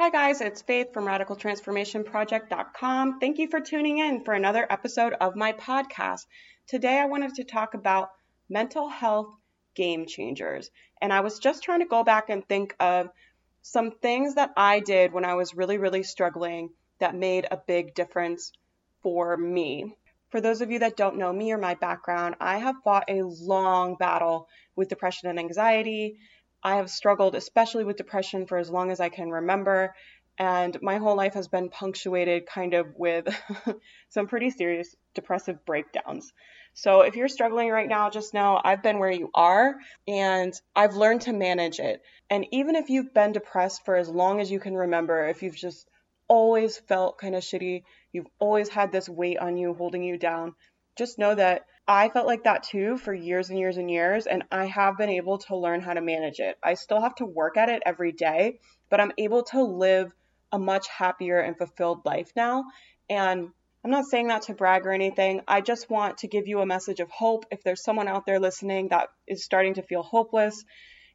Hi, guys, it's Faith from RadicalTransformationProject.com. Thank you for tuning in for another episode of my podcast. Today, I wanted to talk about mental health game changers. And I was just trying to go back and think of some things that I did when I was really, really struggling that made a big difference for me. For those of you that don't know me or my background, I have fought a long battle with depression and anxiety. I have struggled, especially with depression, for as long as I can remember. And my whole life has been punctuated kind of with some pretty serious depressive breakdowns. So if you're struggling right now, just know I've been where you are and I've learned to manage it. And even if you've been depressed for as long as you can remember, if you've just always felt kind of shitty, you've always had this weight on you holding you down, just know that I felt like that too for years and years and years, and I have been able to learn how to manage it. I still have to work at it every day, but I'm able to live a much happier and fulfilled life now. And I'm not saying that to brag or anything. I just want to give you a message of hope. If there's someone out there listening that is starting to feel hopeless,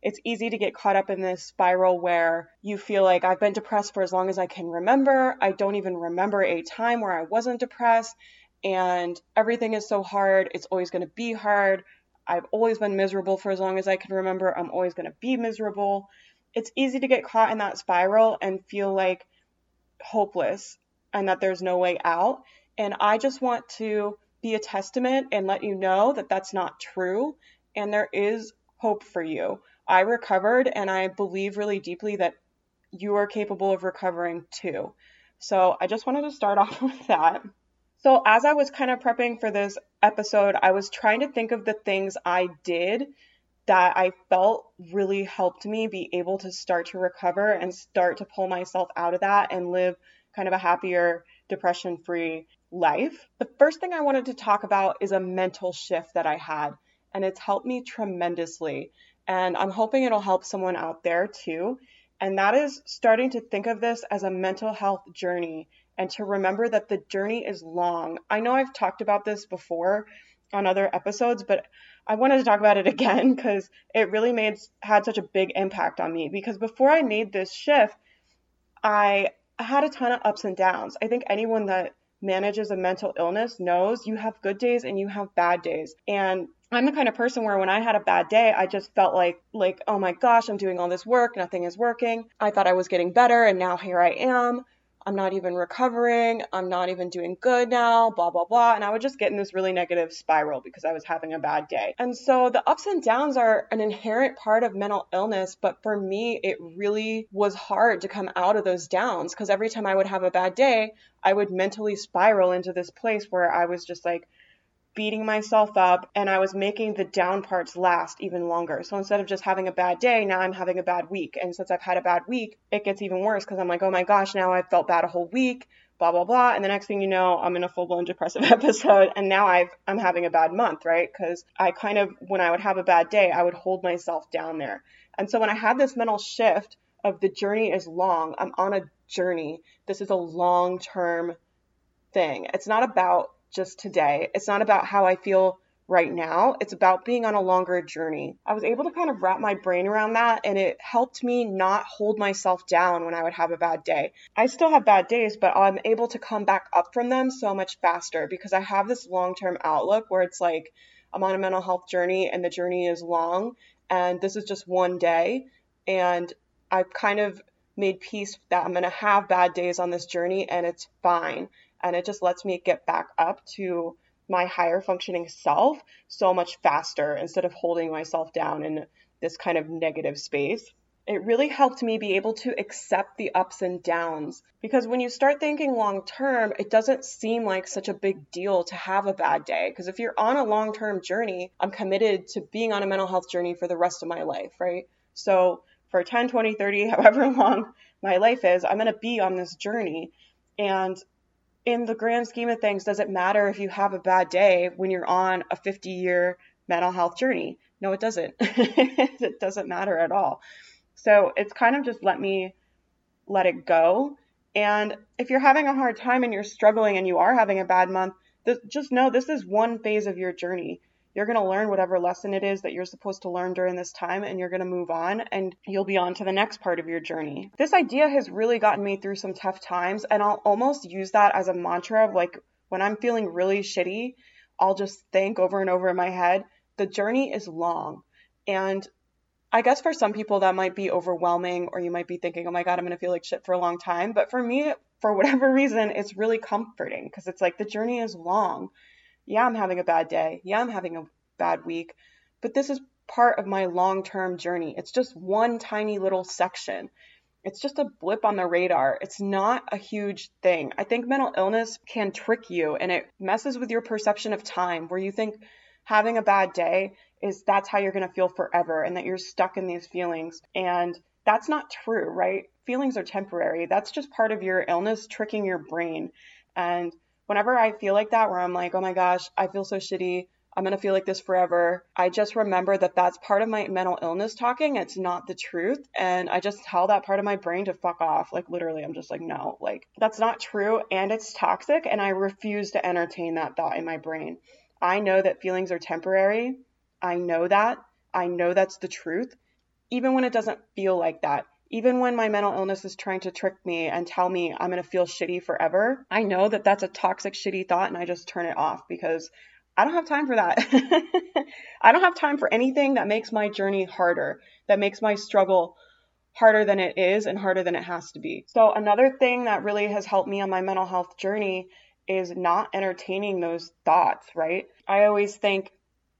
it's easy to get caught up in this spiral where you feel like I've been depressed for as long as I can remember. I don't even remember a time where I wasn't depressed and everything is so hard. It's always going to be hard. I've always been miserable for as long as I can remember. I'm always going to be miserable. It's easy to get caught in that spiral and feel like hopeless and that there's no way out. And I just want to be a testament and let you know that that's not true and there is hope for you. I recovered and I believe really deeply that you are capable of recovering too. So I just wanted to start off with that. So, as I was kind of prepping for this episode, I was trying to think of the things I did that I felt really helped me be able to start to recover and start to pull myself out of that and live kind of a happier, depression free life. The first thing I wanted to talk about is a mental shift that I had, and it's helped me tremendously. And I'm hoping it'll help someone out there too. And that is starting to think of this as a mental health journey and to remember that the journey is long. I know I've talked about this before on other episodes, but I wanted to talk about it again because it really made had such a big impact on me. Because before I made this shift, I had a ton of ups and downs. I think anyone that manages a mental illness knows you have good days and you have bad days. And I'm the kind of person where when I had a bad day, I just felt like like oh my gosh, I'm doing all this work, nothing is working. I thought I was getting better and now here I am. I'm not even recovering. I'm not even doing good now, blah, blah, blah. And I would just get in this really negative spiral because I was having a bad day. And so the ups and downs are an inherent part of mental illness. But for me, it really was hard to come out of those downs because every time I would have a bad day, I would mentally spiral into this place where I was just like, beating myself up and I was making the down parts last even longer. So instead of just having a bad day, now I'm having a bad week. And since I've had a bad week, it gets even worse because I'm like, oh my gosh, now I've felt bad a whole week, blah, blah, blah. And the next thing you know, I'm in a full blown depressive episode. And now I've, I'm having a bad month, right? Because I kind of, when I would have a bad day, I would hold myself down there. And so when I had this mental shift of the journey is long, I'm on a journey. This is a long term thing. It's not about just today. It's not about how I feel right now. It's about being on a longer journey. I was able to kind of wrap my brain around that and it helped me not hold myself down when I would have a bad day. I still have bad days, but I'm able to come back up from them so much faster because I have this long term outlook where it's like I'm on a mental health journey and the journey is long and this is just one day. And I've kind of made peace that I'm going to have bad days on this journey and it's fine and it just lets me get back up to my higher functioning self so much faster instead of holding myself down in this kind of negative space. It really helped me be able to accept the ups and downs because when you start thinking long term, it doesn't seem like such a big deal to have a bad day. Because if you're on a long term journey, I'm committed to being on a mental health journey for the rest of my life, right? So for 10, 20, 30, however long my life is, I'm going to be on this journey. And in the grand scheme of things, does it matter if you have a bad day when you're on a 50 year mental health journey? No, it doesn't. it doesn't matter at all. So it's kind of just let me let it go. And if you're having a hard time and you're struggling and you are having a bad month, just know this is one phase of your journey. You're going to learn whatever lesson it is that you're supposed to learn during this time and you're going to move on and you'll be on to the next part of your journey. This idea has really gotten me through some tough times and I'll almost use that as a mantra of like when I'm feeling really shitty, I'll just think over and over in my head, the journey is long. And I guess for some people that might be overwhelming, or you might be thinking, oh my God, I'm going to feel like shit for a long time. But for me, for whatever reason, it's really comforting because it's like the journey is long. Yeah, I'm having a bad day. Yeah, I'm having a bad week. But this is part of my long term journey. It's just one tiny little section. It's just a blip on the radar. It's not a huge thing. I think mental illness can trick you and it messes with your perception of time where you think having a bad day is that's how you're going to feel forever and that you're stuck in these feelings. And that's not true, right? Feelings are temporary. That's just part of your illness tricking your brain. And whenever I feel like that, where I'm like, oh my gosh, I feel so shitty. I'm going to feel like this forever. I just remember that that's part of my mental illness talking. It's not the truth. And I just tell that part of my brain to fuck off. Like, literally, I'm just like, no, like, that's not true. And it's toxic. And I refuse to entertain that thought in my brain. I know that feelings are temporary I know that. I know that's the truth. Even when it doesn't feel like that, even when my mental illness is trying to trick me and tell me I'm going to feel shitty forever, I know that that's a toxic, shitty thought and I just turn it off because I don't have time for that. I don't have time for anything that makes my journey harder, that makes my struggle harder than it is and harder than it has to be. So, another thing that really has helped me on my mental health journey is not entertaining those thoughts, right? I always think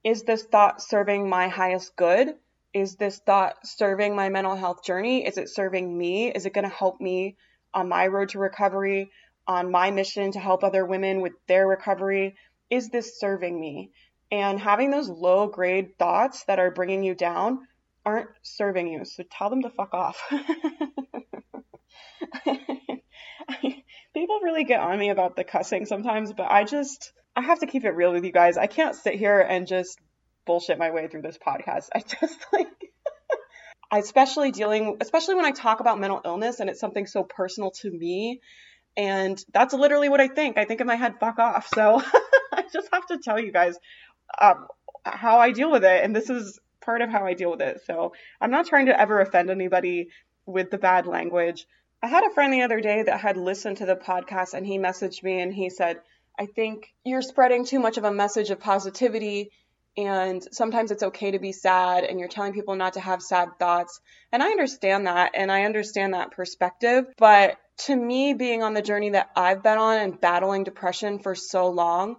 is this thought serving my highest good? Is this thought serving my mental health journey? Is it serving me? Is it going to help me on my road to recovery, on my mission to help other women with their recovery? Is this serving me? And having those low grade thoughts that are bringing you down aren't serving you. So tell them to fuck off. People really get on me about the cussing sometimes, but I just I have to keep it real with you guys. I can't sit here and just bullshit my way through this podcast. I just like especially dealing especially when I talk about mental illness and it's something so personal to me and that's literally what I think. I think in my head fuck off. So I just have to tell you guys um, how I deal with it and this is part of how I deal with it. So I'm not trying to ever offend anybody with the bad language. I had a friend the other day that had listened to the podcast and he messaged me and he said, I think you're spreading too much of a message of positivity and sometimes it's okay to be sad and you're telling people not to have sad thoughts. And I understand that and I understand that perspective, but to me being on the journey that I've been on and battling depression for so long,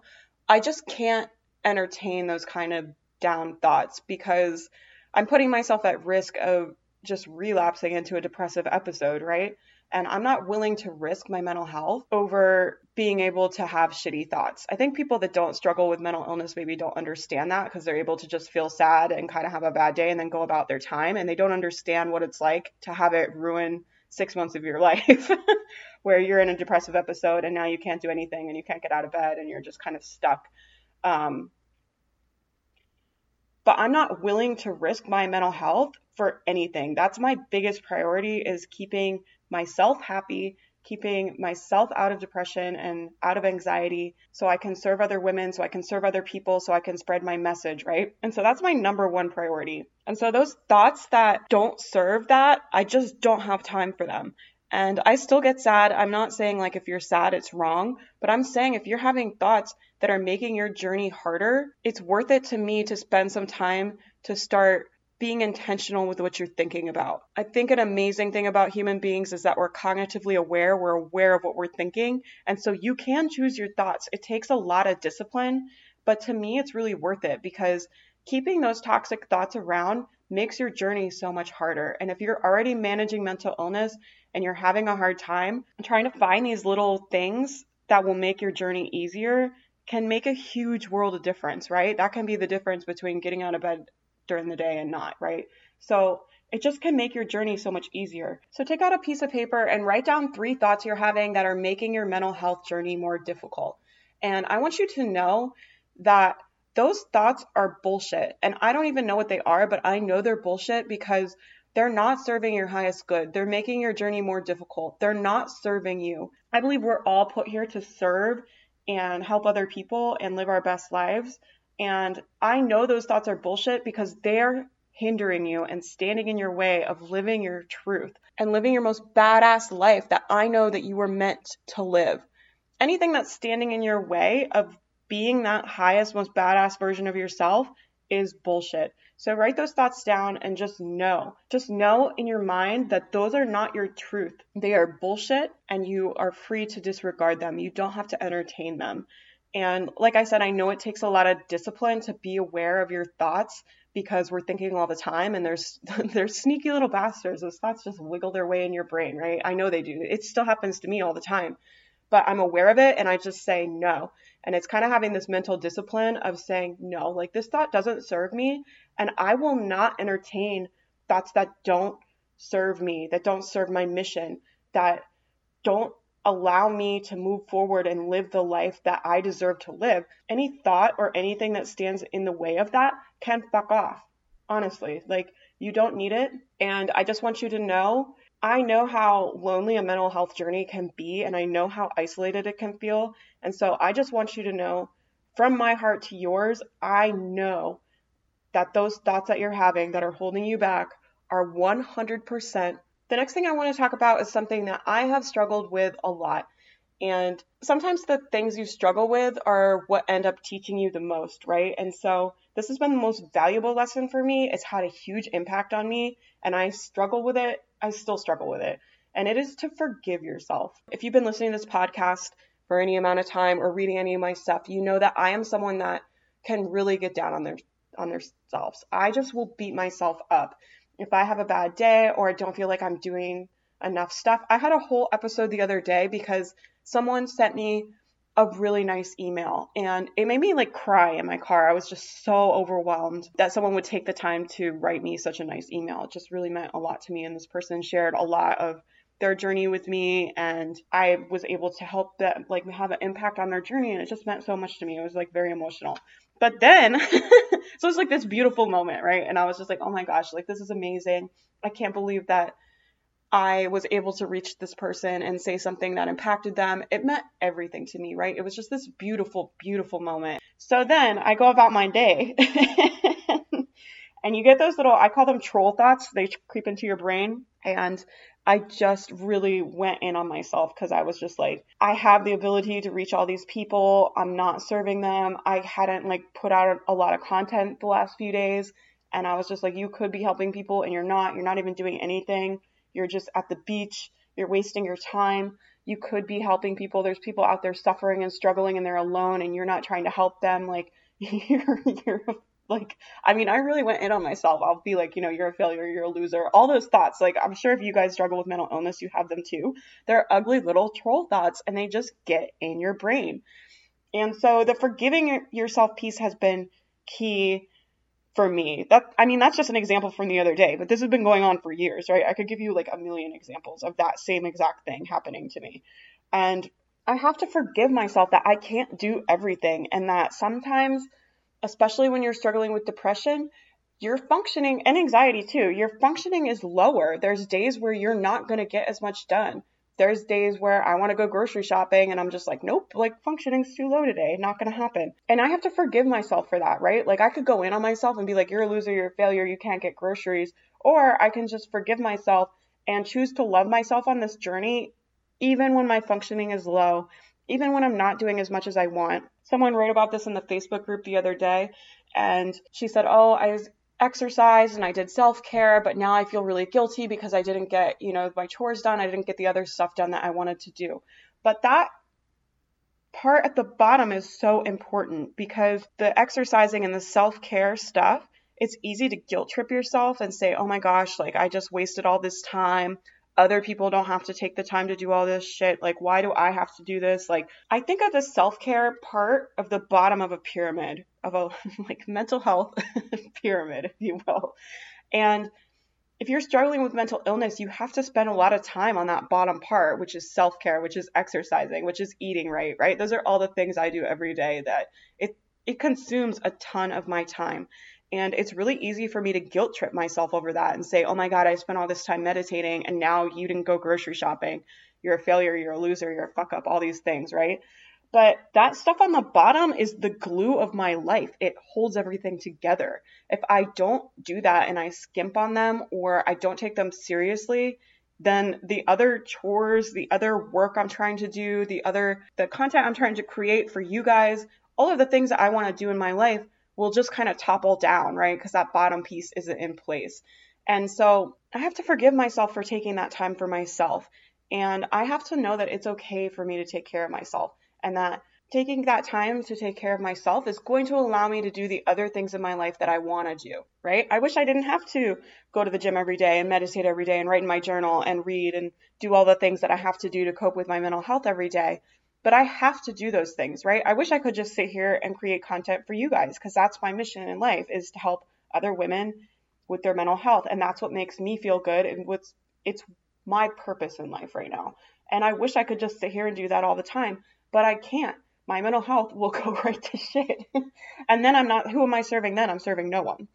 I just can't entertain those kind of down thoughts because I'm putting myself at risk of just relapsing into a depressive episode, right? And I'm not willing to risk my mental health over being able to have shitty thoughts. I think people that don't struggle with mental illness maybe don't understand that because they're able to just feel sad and kind of have a bad day and then go about their time. And they don't understand what it's like to have it ruin six months of your life where you're in a depressive episode and now you can't do anything and you can't get out of bed and you're just kind of stuck. Um, but I'm not willing to risk my mental health for anything. That's my biggest priority is keeping myself happy, keeping myself out of depression and out of anxiety so I can serve other women, so I can serve other people, so I can spread my message, right? And so that's my number one priority. And so those thoughts that don't serve that, I just don't have time for them. And I still get sad. I'm not saying like if you're sad, it's wrong, but I'm saying if you're having thoughts that are making your journey harder, it's worth it to me to spend some time to start being intentional with what you're thinking about. I think an amazing thing about human beings is that we're cognitively aware, we're aware of what we're thinking, and so you can choose your thoughts. It takes a lot of discipline, but to me, it's really worth it because keeping those toxic thoughts around makes your journey so much harder. And if you're already managing mental illness and you're having a hard time, trying to find these little things that will make your journey easier can make a huge world of difference, right? That can be the difference between getting out of bed during the day and not, right? So it just can make your journey so much easier. So take out a piece of paper and write down three thoughts you're having that are making your mental health journey more difficult. And I want you to know that those thoughts are bullshit. And I don't even know what they are, but I know they're bullshit because they're not serving your highest good. They're making your journey more difficult. They're not serving you. I believe we're all put here to serve and help other people and live our best lives. And I know those thoughts are bullshit because they're hindering you and standing in your way of living your truth and living your most badass life that I know that you were meant to live. Anything that's standing in your way of being that highest, most badass version of yourself is bullshit. So write those thoughts down and just know. Just know in your mind that those are not your truth. They are bullshit and you are free to disregard them. You don't have to entertain them. And like I said, I know it takes a lot of discipline to be aware of your thoughts because we're thinking all the time and there's there's sneaky little bastards. Those thoughts just wiggle their way in your brain, right? I know they do. It still happens to me all the time. But I'm aware of it and I just say no. And it's kind of having this mental discipline of saying, no, like this thought doesn't serve me. And I will not entertain thoughts that don't serve me, that don't serve my mission, that don't allow me to move forward and live the life that I deserve to live. Any thought or anything that stands in the way of that can fuck off. Honestly, like you don't need it. And I just want you to know I know how lonely a mental health journey can be, and I know how isolated it can feel. And so I just want you to know from my heart to yours, I know that those thoughts that you're having that are holding you back are 100%. The next thing I want to talk about is something that I have struggled with a lot. And sometimes the things you struggle with are what end up teaching you the most, right? And so this has been the most valuable lesson for me. It's had a huge impact on me, and I struggle with it. I still struggle with it. And it is to forgive yourself. If you've been listening to this podcast for any amount of time or reading any of my stuff, you know that I am someone that can really get down on their on themselves. I just will beat myself up if I have a bad day or I don't feel like I'm doing enough stuff. I had a whole episode the other day because someone sent me a really nice email and it made me like cry in my car. I was just so overwhelmed that someone would take the time to write me such a nice email. It just really meant a lot to me and this person shared a lot of their journey with me and I was able to help them like have an impact on their journey and it just meant so much to me. It was like very emotional. But then so it's like this beautiful moment, right? And I was just like, "Oh my gosh, like this is amazing. I can't believe that I was able to reach this person and say something that impacted them. It meant everything to me, right? It was just this beautiful, beautiful moment. So then I go about my day. and you get those little, I call them troll thoughts. They creep into your brain. And I just really went in on myself because I was just like, I have the ability to reach all these people. I'm not serving them. I hadn't like put out a lot of content the last few days. And I was just like, you could be helping people and you're not. You're not even doing anything you're just at the beach, you're wasting your time. You could be helping people. There's people out there suffering and struggling and they're alone and you're not trying to help them. Like you're you're like I mean, I really went in on myself. I'll be like, you know, you're a failure, you're a loser. All those thoughts. Like I'm sure if you guys struggle with mental illness, you have them too. They're ugly little troll thoughts and they just get in your brain. And so the forgiving yourself piece has been key for me. That I mean, that's just an example from the other day, but this has been going on for years, right? I could give you like a million examples of that same exact thing happening to me. And I have to forgive myself that I can't do everything and that sometimes, especially when you're struggling with depression, your functioning and anxiety too, your functioning is lower. There's days where you're not going to get as much done there's days where I want to go grocery shopping and I'm just like, nope, like functioning's too low today, not going to happen. And I have to forgive myself for that, right? Like I could go in on myself and be like, you're a loser, you're a failure, you can't get groceries. Or I can just forgive myself and choose to love myself on this journey, even when my functioning is low, even when I'm not doing as much as I want. Someone wrote about this in the Facebook group the other day, and she said, Oh, I exercise and I did self care, but now I feel really guilty because I didn't get, you know, my chores done. I didn't get the other stuff done that I wanted to do. But that part at the bottom is so important because the exercising and the self care stuff, it's easy to guilt trip yourself and say, oh my gosh, like I just wasted all this time other people don't have to take the time to do all this shit. Like, why do I have to do this? Like, I think of the self care part of the bottom of a pyramid, of a like mental health pyramid, if you will. And if you're struggling with mental illness, you have to spend a lot of time on that bottom part, which is self care, which is exercising, which is eating right, right? Those are all the things I do every day that it, it consumes a ton of my time. And it's really easy for me to guilt trip myself over that and say, oh my God, I spent all this time meditating and now you didn't go grocery shopping. You're a failure, you're a loser, you're a fuck up, all these things, right? But that stuff on the bottom is the glue of my life. It holds everything together. If I don't do that and I skimp on them or I don't take them seriously, then the other chores, the other work I'm trying to do, the other the content I'm trying to create for you guys, all of the things that I want to do in my life will just kind of topple down, right? Because that bottom piece isn't in place. And so I have to forgive myself for taking that time for myself. And I have to know that it's okay for me to take care of myself and that taking that time to take care of myself is going to allow me to do the other things in my life that I want to do, right? I wish I didn't have to go to the gym every day and meditate every day and write in my journal and read and do all the things that I have to do to cope with my mental health every day. But I have to do those things, right? I wish I could just sit here and create content for you guys because that's my mission in life is to help other women with their mental health and that's what makes me feel good and what's it's my purpose in life right now. And I wish I could just sit here and do that all the time, but I can't my mental health will go right to shit. and then I'm not, who am I serving then? I'm serving no one.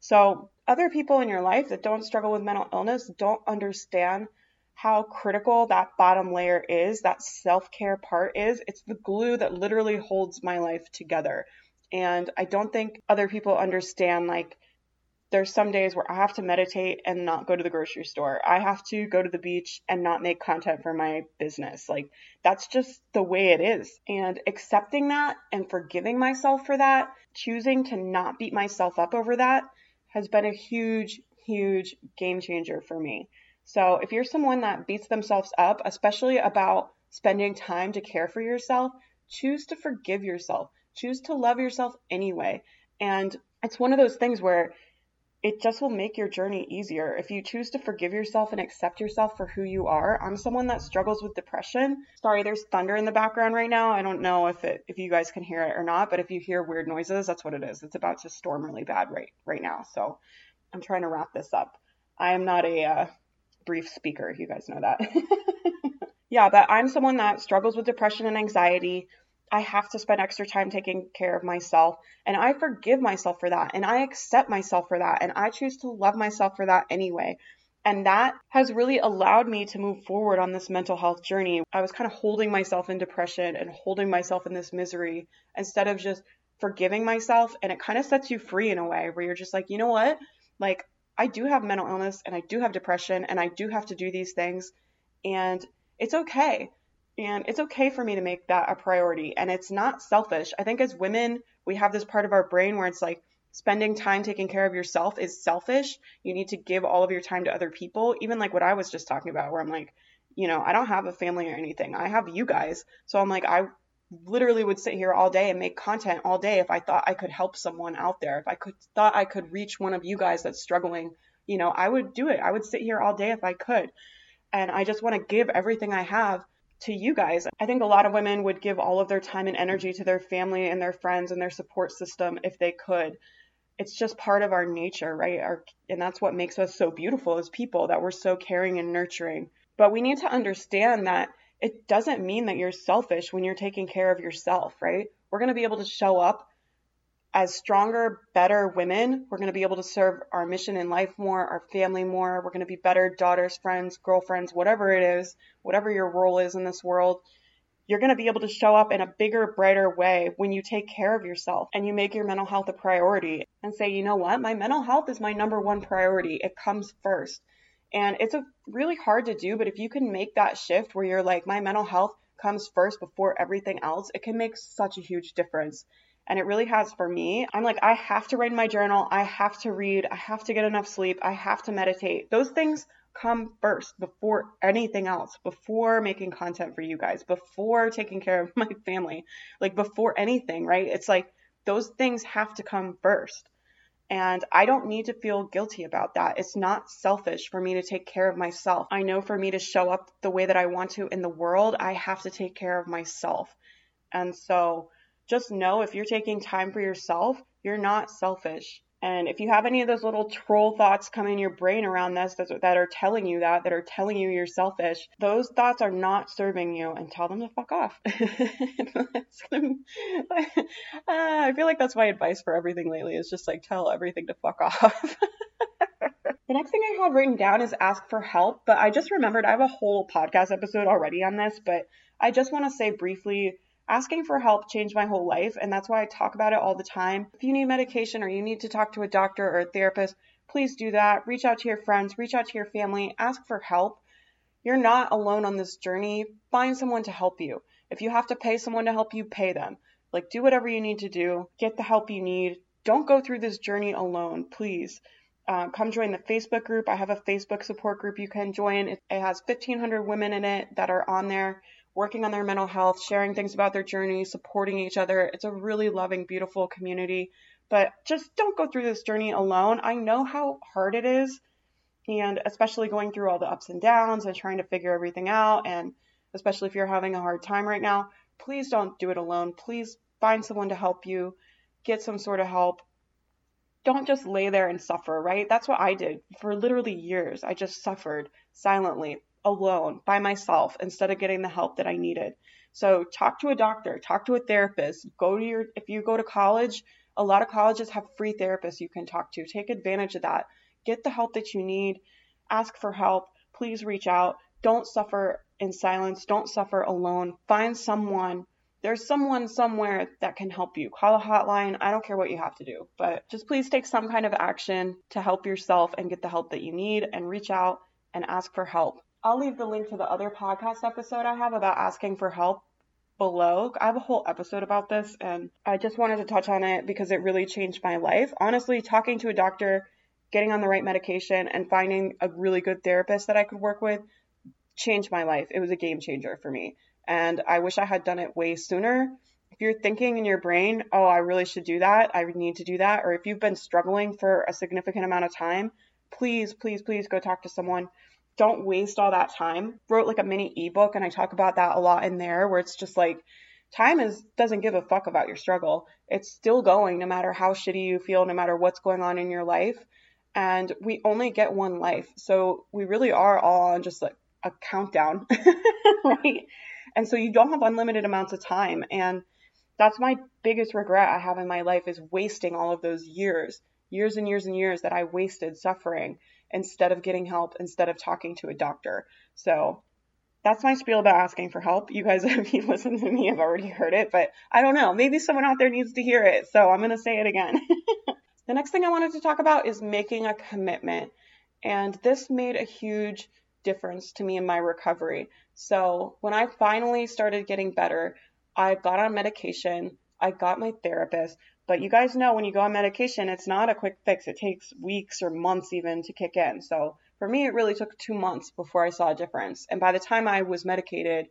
So, other people in your life that don't struggle with mental illness don't understand how critical that bottom layer is, that self care part is. It's the glue that literally holds my life together. And I don't think other people understand, like, there's some days where I have to meditate and not go to the grocery store. I have to go to the beach and not make content for my business. Like that's just the way it is. And accepting that and forgiving myself for that, choosing to not beat myself up over that has been a huge, huge game changer for me. So if you're someone that beats themselves up, especially about spending time to care for yourself, choose to forgive yourself. Choose to love yourself anyway. And it's one of those things where it just will make your journey easier. If you choose to forgive yourself and accept yourself for who you are, I'm someone that struggles with depression. Sorry, there's thunder in the background right now. I don't know if it if you guys can hear it or not, but if you hear weird noises, that's what it is. It's about to storm really bad right right now. So I'm trying to wrap this up. I am not a uh, brief speaker. If you guys know that. yeah, but I'm someone that struggles with depression and anxiety. I have to spend extra time taking care of myself. And I forgive myself for that. And I accept myself for that. And I choose to love myself for that anyway. And that has really allowed me to move forward on this mental health journey. I was kind of holding myself in depression and holding myself in this misery instead of just forgiving myself. And it kind of sets you free in a way where you're just like, you know what? Like, I do have mental illness and I do have depression and I do have to do these things. And it's okay. And it's okay for me to make that a priority. And it's not selfish. I think as women, we have this part of our brain where it's like spending time taking care of yourself is selfish. You need to give all of your time to other people. Even like what I was just talking about, where I'm like, you know, I don't have a family or anything. I have you guys. So I'm like, I literally would sit here all day and make content all day if I thought I could help someone out there. If I could thought I could reach one of you guys that's struggling, you know, I would do it. I would sit here all day if I could. And I just want to give everything I have to you guys. I think a lot of women would give all of their time and energy to their family and their friends and their support system if they could. It's just part of our nature, right? Our, and that's what makes us so beautiful as people that we're so caring and nurturing. But we need to understand that it doesn't mean that you're selfish when you're taking care of yourself, right? We're going to be able to show up as stronger, better women, we're going to be able to serve our mission in life more, our family more. We're going to be better daughters, friends, girlfriends, whatever it is, whatever your role is in this world. You're going to be able to show up in a bigger, brighter way when you take care of yourself and you make your mental health a priority and say, you know what? My mental health is my number one priority. It comes first. And it's a really hard to do, but if you can make that shift where you're like, my mental health comes first before everything else, it can make such a huge difference and it really has for me. I'm like, I have to write in my journal, I have to read, I have to get enough sleep, I have to meditate. Those things come first before anything else, before making content for you guys, before taking care of my family, like before anything, right? It's like those things have to come first. And I don't need to feel guilty about that. It's not selfish for me to take care of myself. I know for me to show up the way that I want to in the world, I have to take care of myself. And so just know if you're taking time for yourself, you're not selfish. And if you have any of those little troll thoughts come in your brain around this that, that are telling you that, that are telling you you're selfish, those thoughts are not serving you and tell them to fuck off. Uh, I feel like that's my advice for everything lately is just like tell everything to fuck off. The next thing I have written down is ask for help, but I just remembered I have a whole podcast episode already on this, but I just want to say briefly asking for help changed my whole life, and that's why I talk about it all the time. If you need medication or you need to talk to a doctor or a therapist, please do that. Reach out to your friends, reach out to your family, ask for help. You're not alone on this journey. Find someone to help you. If you have to pay someone to help you, pay them. Like, do whatever you need to do, get the help you need. Don't go through this journey alone, please. Uh, come join the Facebook group. I have a Facebook support group you can join. It, it has 1,500 women in it that are on there working on their mental health, sharing things about their journey, supporting each other. It's a really loving, beautiful community. But just don't go through this journey alone. I know how hard it is, and especially going through all the ups and downs and trying to figure everything out, and especially if you're having a hard time right now, please don't do it alone. Please find someone to help you, get some sort of help. Don't just lay there and suffer, right? That's what I did for literally years. I just suffered silently, alone, by myself, instead of getting the help that I needed. So talk to a doctor, talk to a therapist, go to your, if you go to college, a lot of colleges have free therapists you can talk to. Take advantage of that. Get the help that you need. Ask for help. Please reach out. Don't suffer in silence. Don't suffer alone. Find someone. There's someone somewhere that can help you. Call a hotline. I don't care what you have to do, but just please take some kind of action to help yourself and get the help that you need and reach out and ask for help. I'll leave the link to the other podcast episode I have about asking for help below. I have a whole episode about this and I just wanted to touch on it because it really changed my life. Honestly, talking to a doctor, getting on the right medication, and finding a really good therapist that I could work with changed my life. It was a game changer for me. And I wish I had done it way sooner. If you're thinking in your brain, oh, I really should do that, I need to do that, or if you've been struggling for a significant amount of time, please, please, please go talk to someone don't waste all that time. Wrote like a mini ebook and I talk about that a lot in there where it's just like time is doesn't give a fuck about your struggle. It's still going no matter how shitty you feel, no matter what's going on in your life. And we only get one life. So we really are all on just like a countdown, right? And so you don't have unlimited amounts of time. And that's my biggest regret I have in my life is wasting all of those years, years and years and years that I wasted suffering instead of getting help, instead of talking to a doctor. So that's my spiel about asking for help. You guys, if you listen to me, have already heard it, but I don't know. Maybe someone out there needs to hear it. So I'm going to say it again. the next thing I wanted to talk about is making a commitment. And this made a huge difference to me in my recovery. So when I finally started getting better, I got on medication, I got my therapist, but you guys know when you go on medication, it's not a quick fix. It takes weeks or months even to kick in. So for me, it really took two months before I saw a difference. And by the time I was medicated,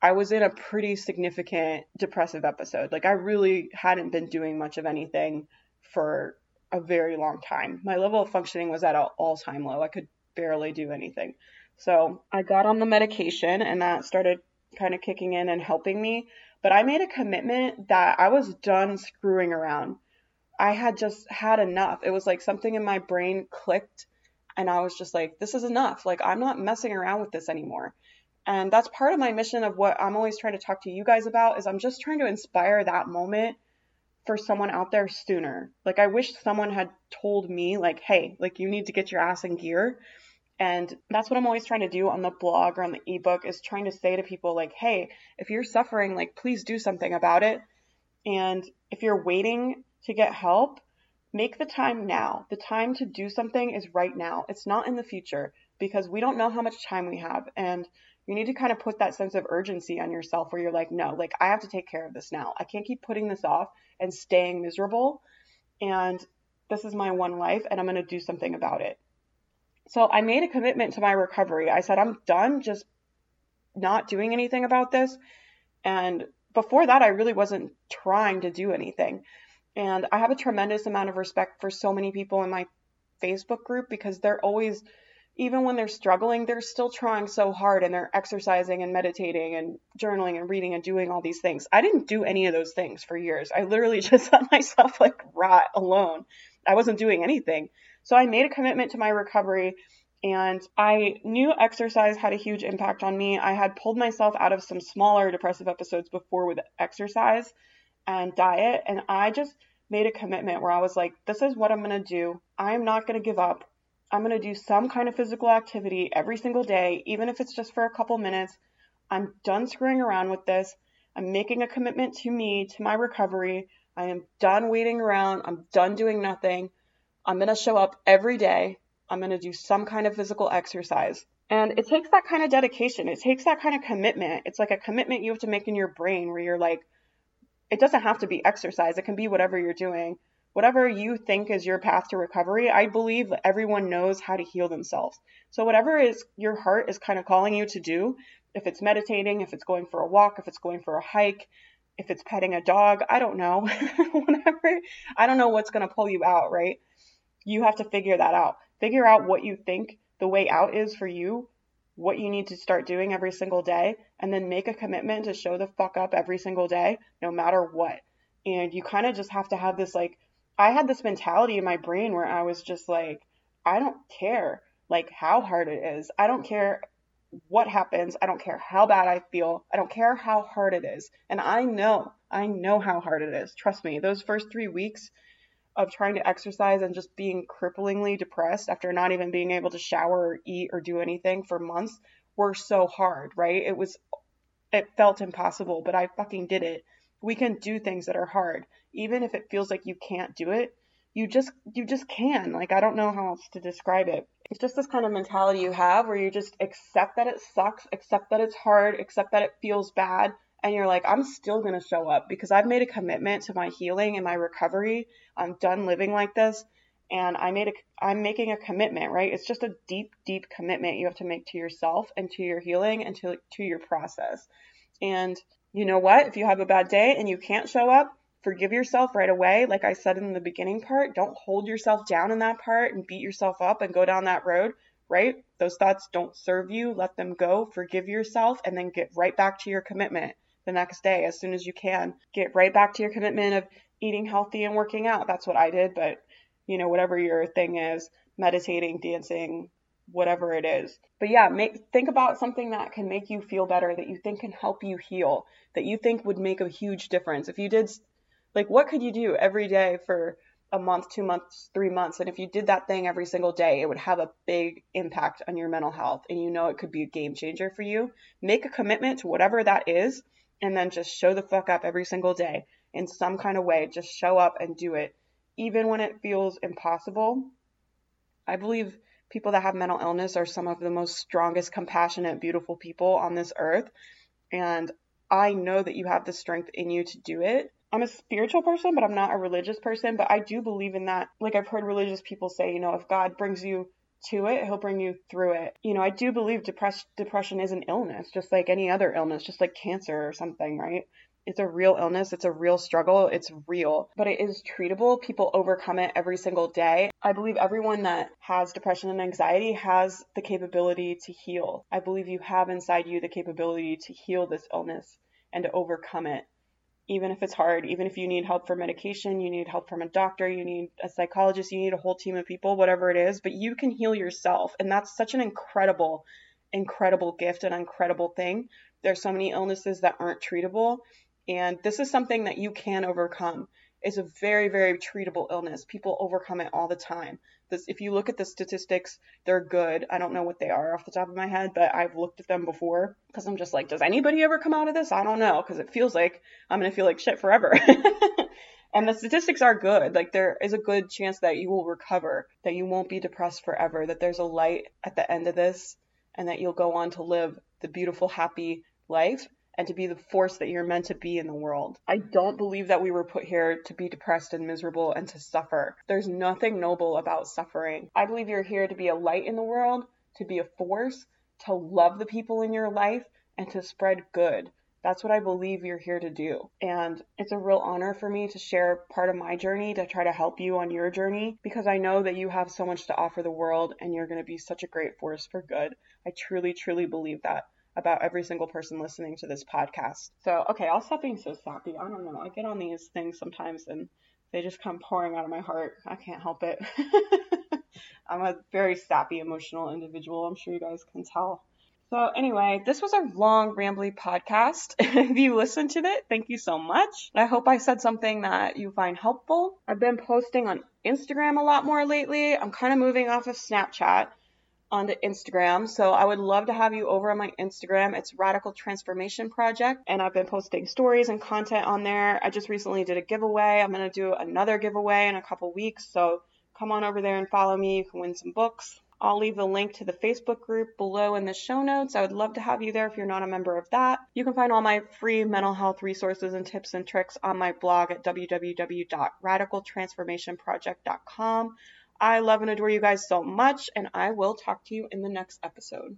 I was in a pretty significant depressive episode. Like I really hadn't been doing much of anything for a very long time. My level of functioning was at an all time low. I could barely do anything. So I got on the medication and that started kind of kicking in and helping me. But I made a commitment that I was done screwing around. I had just had enough. It was like something in my brain clicked and I was just like, this is enough. Like, I'm not messing around with this anymore. And that's part of my mission of what I'm always trying to talk to you guys about is I'm just trying to inspire that moment for someone out there sooner. Like I wish someone had told me like, "Hey, like you need to get your ass in gear." And that's what I'm always trying to do on the blog or on the ebook is trying to say to people like, hey, if you're suffering, like please do something about it. And if you're waiting to get help, make the time now. The time to do something is right now. It's not in the future because we don't know how much time we have. And you need to kind of put that sense of urgency on yourself where you're like, no, like I have to take care of this now. I can't keep putting this off and staying miserable. And this is my one life and I'm going to do something about it. So I made a commitment to my recovery. I said, I'm done just not doing anything about this. And before that, I really wasn't trying to do anything. And I have a tremendous amount of respect for so many people in my Facebook group because they're always, even when they're struggling, they're still trying so hard and they're exercising and meditating and journaling and reading and doing all these things. I didn't do any of those things for years. I literally just let myself like rot alone. I wasn't doing anything. So I made a commitment to my recovery and I knew exercise had a huge impact on me. I had pulled myself out of some smaller depressive episodes before with exercise and diet, and I just made a commitment where I was like, this is what I'm going to do. I'm not going to give up. I'm going to do some kind of physical activity every single day, even if it's just for a couple minutes. I'm done screwing around with this. I'm making a commitment to me, to my recovery. I am done waiting around. I'm done doing nothing. I'm going to show up every day. I'm going to do some kind of physical exercise. And it takes that kind of dedication. It takes that kind of commitment. It's like a commitment you have to make in your brain where you're like, it doesn't have to be exercise. It can be whatever you're doing. Whatever you think is your path to recovery, I believe everyone knows how to heal themselves. So whatever is your heart is kind of calling you to do, if it's meditating, if it's going for a walk, if it's going for a hike, if it's petting a dog, I don't know. Whatever. I don't know what's going to pull you out, right? You have to figure that out. Figure out what you think the way out is for you, what you need to start doing every single day, and then make a commitment to show the fuck up every single day, no matter what. And you kind of just have to have this like, I had this mentality in my brain where I was just like, I don't care like how hard it is. I don't care what happens. I don't care how bad I feel. I don't care how hard it is. And I know, I know how hard it is. Trust me, those first three weeks of trying to exercise and just being cripplingly depressed after not even being able to shower or eat or do anything for months were so hard, right? It was, it felt impossible, but I fucking did it. We can do things that are hard. Even if it feels like you can't do it, you just, you just can. Like, I don't know how else to describe it. It's just this kind of mentality you have where you just accept that it sucks, accept that it's hard, accept that it feels bad, and you're like, I'm still going to show up because I've made a commitment to my healing and my recovery. I'm done living like this and I made a I'm making a commitment, right? It's just a deep deep commitment you have to make to yourself and to your healing and to to your process. And you know what? If you have a bad day and you can't show up, forgive yourself right away. Like I said in the beginning part, don't hold yourself down in that part and beat yourself up and go down that road, right? Those thoughts don't serve you. Let them go. Forgive yourself and then get right back to your commitment the next day as soon as you can. Get right back to your commitment of eating healthy and working out. That's what I did, but you know, whatever your thing is, meditating, dancing, whatever it is. But yeah, make think about something that can make you feel better, that you think can help you heal, that you think would make a huge difference. If you did like what could you do every day for a month, two months, three months? And if you did that thing every single day, it would have a big impact on your mental health. And you know it could be a game changer for you. Make a commitment to whatever that is, and then just show the fuck up every single day in some kind of way. Just show up and do it, even when it feels impossible. I believe people that have mental illness are some of the most strongest, compassionate, beautiful people on this earth. And I know that you have the strength in you to do it. I'm a spiritual person, but I'm not a religious person. But I do believe in that. Like I've heard religious people say, you know, if God brings you to it, he'll bring you through it. You know, I do believe depress- depression is an illness, just like any other illness, just like cancer or something, right? It's a real illness. It's a real struggle. It's real, but it is treatable. People overcome it every single day. I believe everyone that has depression and anxiety has the capability to heal. I believe you have inside you the capability to heal this illness and to overcome it even if it's hard, even if you need help for medication, you need help from a doctor, you need a psychologist, you need a whole team of people, whatever it is, but you can heal yourself. And that's such an incredible, incredible gift and incredible thing. There's so many illnesses that aren't treatable. And this is something that you can overcome. It's a very, very treatable illness. People overcome it all the time. This, if you look at the statistics, they're good. I don't know what they are off the top of my head, but I've looked at them before because I'm just like, does anybody ever come out of this? I don't know because it feels like I'm gonna feel like shit forever. and the statistics are good. Like there is a good chance that you will recover, that you won't be depressed forever, that there's a light at the end of this, and that you'll go on to live the beautiful, happy life and to be the force that you're meant to be in the world. I don't believe that we were put here to be depressed and miserable and to suffer. There's nothing noble about suffering. I believe you're here to be a light in the world, to be a force, to love the people in your life, and to spread good. That's what I believe you're here to do. And it's a real honor for me to share part of my journey to try to help you on your journey because I know that you have so much to offer the world and you're going to be such a great force for good. I truly, truly believe that about every single person listening to this podcast. So, okay, I'll stop being so sappy. I don't know. I get on these things sometimes and they just come pouring out of my heart. I can't help it. I'm a very sappy, emotional individual. I'm sure you guys can tell. So, anyway, this was a long, rambly podcast. if you listened to it, thank you so much. I hope I said something that you find helpful. I've been posting on Instagram a lot more lately. I'm kind of moving off of Snapchat. Onto Instagram. So I would love to have you over on my Instagram. It's Radical Transformation Project, and I've been posting stories and content on there. I just recently did a giveaway. I'm going to do another giveaway in a couple weeks. So come on over there and follow me. You can win some books. I'll leave the link to the Facebook group below in the show notes. I would love to have you there if you're not a member of that. You can find all my free mental health resources and tips and tricks on my blog at www.radicaltransformationproject.com. I love and adore you guys so much, and I will talk to you in the next episode.